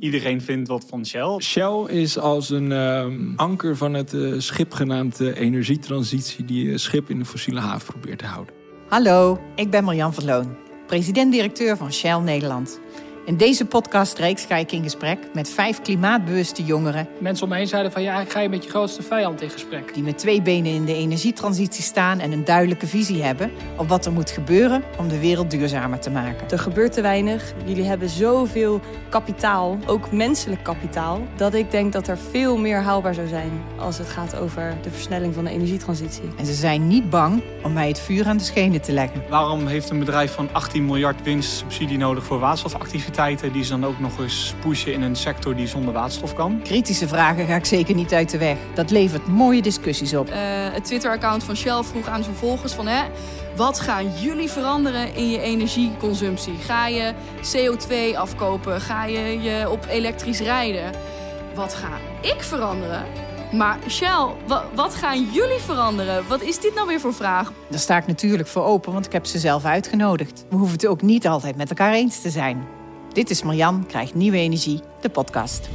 Iedereen vindt wat van Shell. Shell is als een ehm, anker van het eh, schip genaamd uh, energietransitie... die uh, schip in de fossiele haven probeert te houden. Hallo, ik ben Marjan Verloon, president-directeur van Shell Nederland. In deze podcastreeks ga ik in gesprek met vijf klimaatbewuste jongeren. Mensen om me heen zeiden van ja, eigenlijk ga je met je grootste vijand in gesprek. Die met twee benen in de energietransitie staan en een duidelijke visie hebben op wat er moet gebeuren om de wereld duurzamer te maken. Er gebeurt te weinig. Jullie hebben zoveel kapitaal, ook menselijk kapitaal, dat ik denk dat er veel meer haalbaar zou zijn als het gaat over de versnelling van de energietransitie. En ze zijn niet bang om bij het vuur aan de schenen te leggen. Waarom heeft een bedrijf van 18 miljard winst subsidie nodig voor waterstofactiviteiten? die ze dan ook nog eens pushen in een sector die zonder waterstof kan. Kritische vragen ga ik zeker niet uit de weg. Dat levert mooie discussies op. Uh, het Twitter-account van Shell vroeg aan zijn volgers van... Hè, wat gaan jullie veranderen in je energieconsumptie? Ga je CO2 afkopen? Ga je je op elektrisch rijden? Wat ga ik veranderen? Maar Shell, wat gaan jullie veranderen? Wat is dit nou weer voor vraag? Daar sta ik natuurlijk voor open, want ik heb ze zelf uitgenodigd. We hoeven het ook niet altijd met elkaar eens te zijn. Dit is Marjan krijgt nieuwe energie, de podcast.